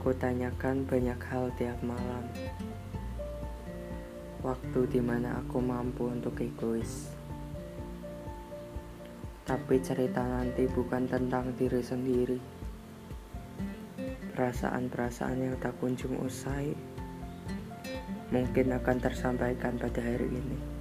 Aku tanyakan banyak hal tiap malam. Waktu di mana aku mampu untuk egois. Tapi cerita nanti bukan tentang diri sendiri. Perasaan-perasaan yang tak kunjung usai mungkin akan tersampaikan pada hari ini.